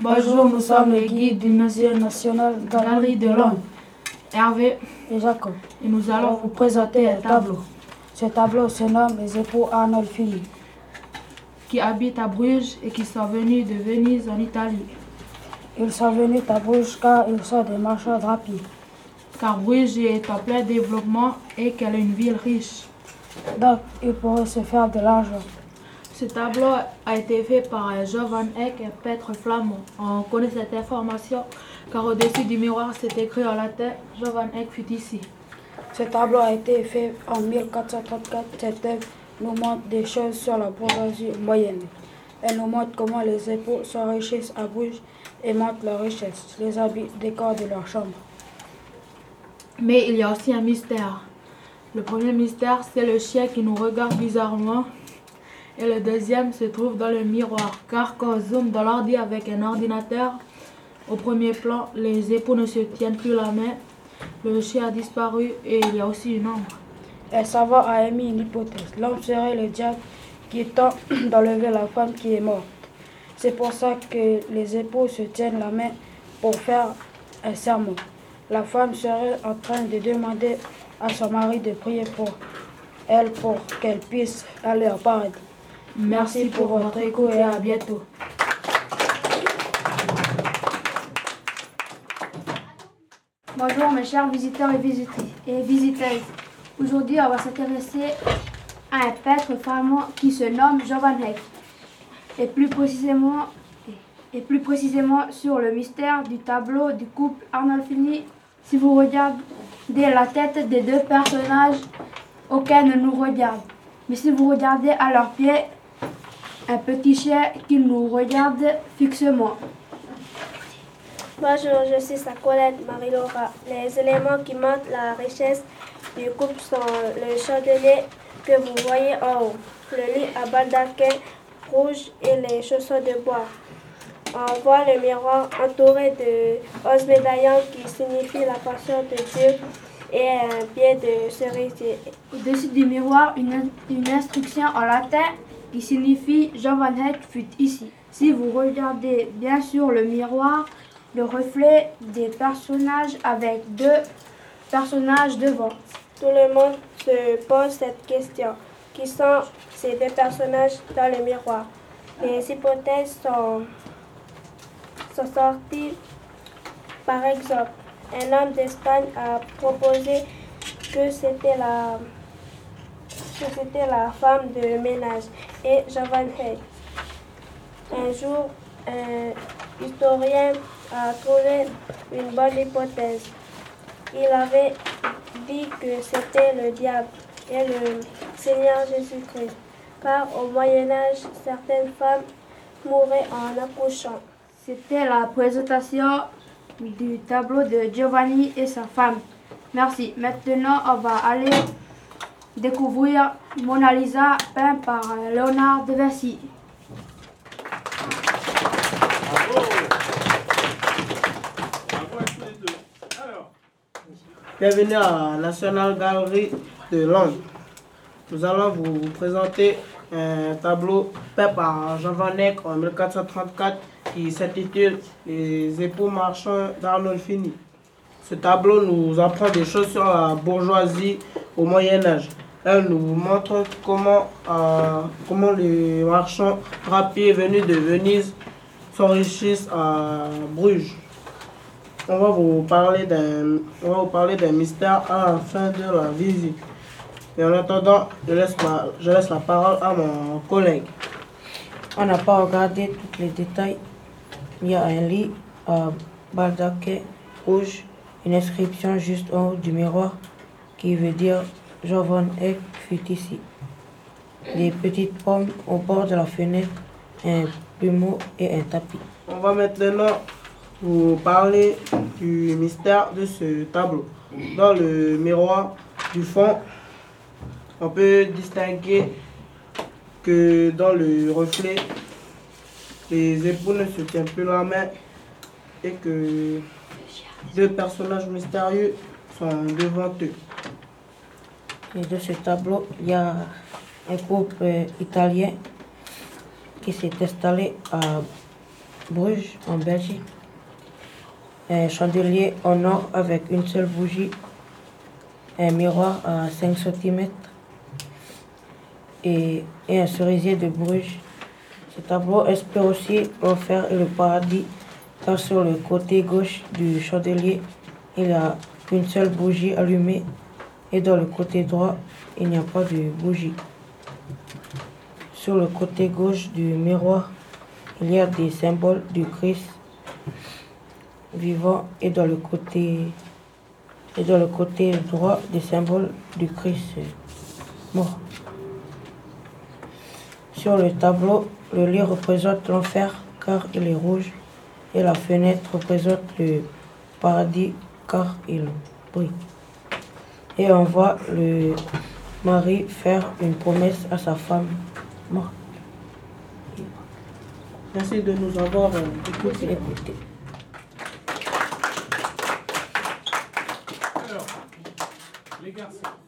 Bonjour, nous sommes les guides du Musée national Galerie de Londres. Hervé et Jacob. Et nous allons vous présenter un tableau. Ce tableau se nomme Les époux Arnold Philippe. Qui habitent à Bruges et qui sont venus de Venise en Italie. Ils sont venus à Bruges car ils sont des marchands rapides. Car Bruges est en plein développement et qu'elle est une ville riche. Donc, ils pourraient se faire de l'argent. Ce tableau a été fait par Jovan Eck et Petre Flamand. On connaît cette information car au-dessus du miroir c'est écrit en latin Jovan Eck fut ici. Ce tableau a été fait en 1434. Cette œuvre nous montre des choses sur la bourgeoisie moyenne. Elle nous montre comment les époux s'enrichissent à Bruges et montrent leur richesse, les habits, décors de leur chambre. Mais il y a aussi un mystère. Le premier mystère, c'est le chien qui nous regarde bizarrement et le deuxième se trouve dans le miroir, car quand on zoome dans l'ordi avec un ordinateur, au premier plan, les époux ne se tiennent plus la main, le chien a disparu et il y a aussi une ombre. Un savant a émis une hypothèse. L'homme serait le diable qui tente d'enlever la femme qui est morte. C'est pour ça que les époux se tiennent la main pour faire un serment. La femme serait en train de demander à son mari de prier pour elle pour qu'elle puisse aller au paradis. Merci pour votre écoute et à bientôt. Bonjour mes chers visiteurs et et visiteuses. Aujourd'hui, on va s'intéresser à un peintre flamand qui se nomme Jean Van Eyck. Et plus précisément, et plus précisément sur le mystère du tableau du couple Arnolfini. Si vous regardez la tête des deux personnages, aucun ne nous regarde. Mais si vous regardez à leurs pieds, un petit chien qui nous regarde fixement. Bonjour, je suis sa collègue Marie-Laura. Les éléments qui montrent la richesse du couple sont le chandelier que vous voyez en haut, le lit à baldaquin rouge et les chaussons de bois. On voit le miroir entouré de 11 médaillons qui signifient la passion de Dieu et un pied de cerisier. Au-dessus du miroir, une, une instruction en latin qui signifie Jean Van fut ici. Si vous regardez bien sûr le miroir, le reflet des personnages avec deux personnages devant. Tout le monde se pose cette question. Qui sont ces deux personnages dans le miroir? Les hypothèses sont sorties. Par exemple, un homme d'Espagne a proposé que c'était la c'était la femme de ménage et Jean Van Eyck. Un jour, un historien a trouvé une bonne hypothèse. Il avait dit que c'était le diable et le Seigneur Jésus-Christ, car au Moyen Âge, certaines femmes mouraient en accouchant. C'était la présentation du tableau de Giovanni et sa femme. Merci. Maintenant, on va aller découvrir Mona Lisa peint par Léonard de Vinci. Bienvenue à la National Gallery de Londres. Nous allons vous présenter un tableau peint par Jean Van Eyck en 1434 qui s'intitule Les époux marchands d'Arnold Fini. Ce tableau nous apprend des choses sur la bourgeoisie au Moyen Âge. Elle nous montre comment, euh, comment les marchands rapides venus de Venise s'enrichissent à Bruges. On va vous parler d'un, on va vous parler d'un mystère à la fin de la visite. Et en attendant, je laisse la, je laisse la parole à mon collègue. On n'a pas regardé tous les détails. Il y a un lit à baldaquin rouge, une inscription juste en haut du miroir qui veut dire Jean Van Eyck fut ici. Des petites pommes au bord de la fenêtre, un plumeau et un tapis. On va maintenant vous parler du mystère de ce tableau. Dans le miroir du fond, on peut distinguer que dans le reflet, les époux ne se tiennent plus la main et que deux personnages mystérieux sont devant eux. Et de ce tableau, il y a un couple italien qui s'est installé à Bruges, en Belgique. Un chandelier en or avec une seule bougie. Un miroir à 5 cm. Et, et un cerisier de Bruges. Ce tableau espère aussi refaire le paradis car sur le côté gauche du chandelier, il y a une seule bougie allumée et dans le côté droit, il n'y a pas de bougie. Sur le côté gauche du miroir, il y a des symboles du Christ vivant et dans le côté et dans le côté droit des symboles du Christ mort. Sur le tableau, le lit représente l'enfer car il est rouge et la fenêtre représente le paradis car il brille. Et on voit le mari faire une promesse à sa femme morte. Merci de nous avoir euh, écoutés. Écoutez. Alors, les garçons.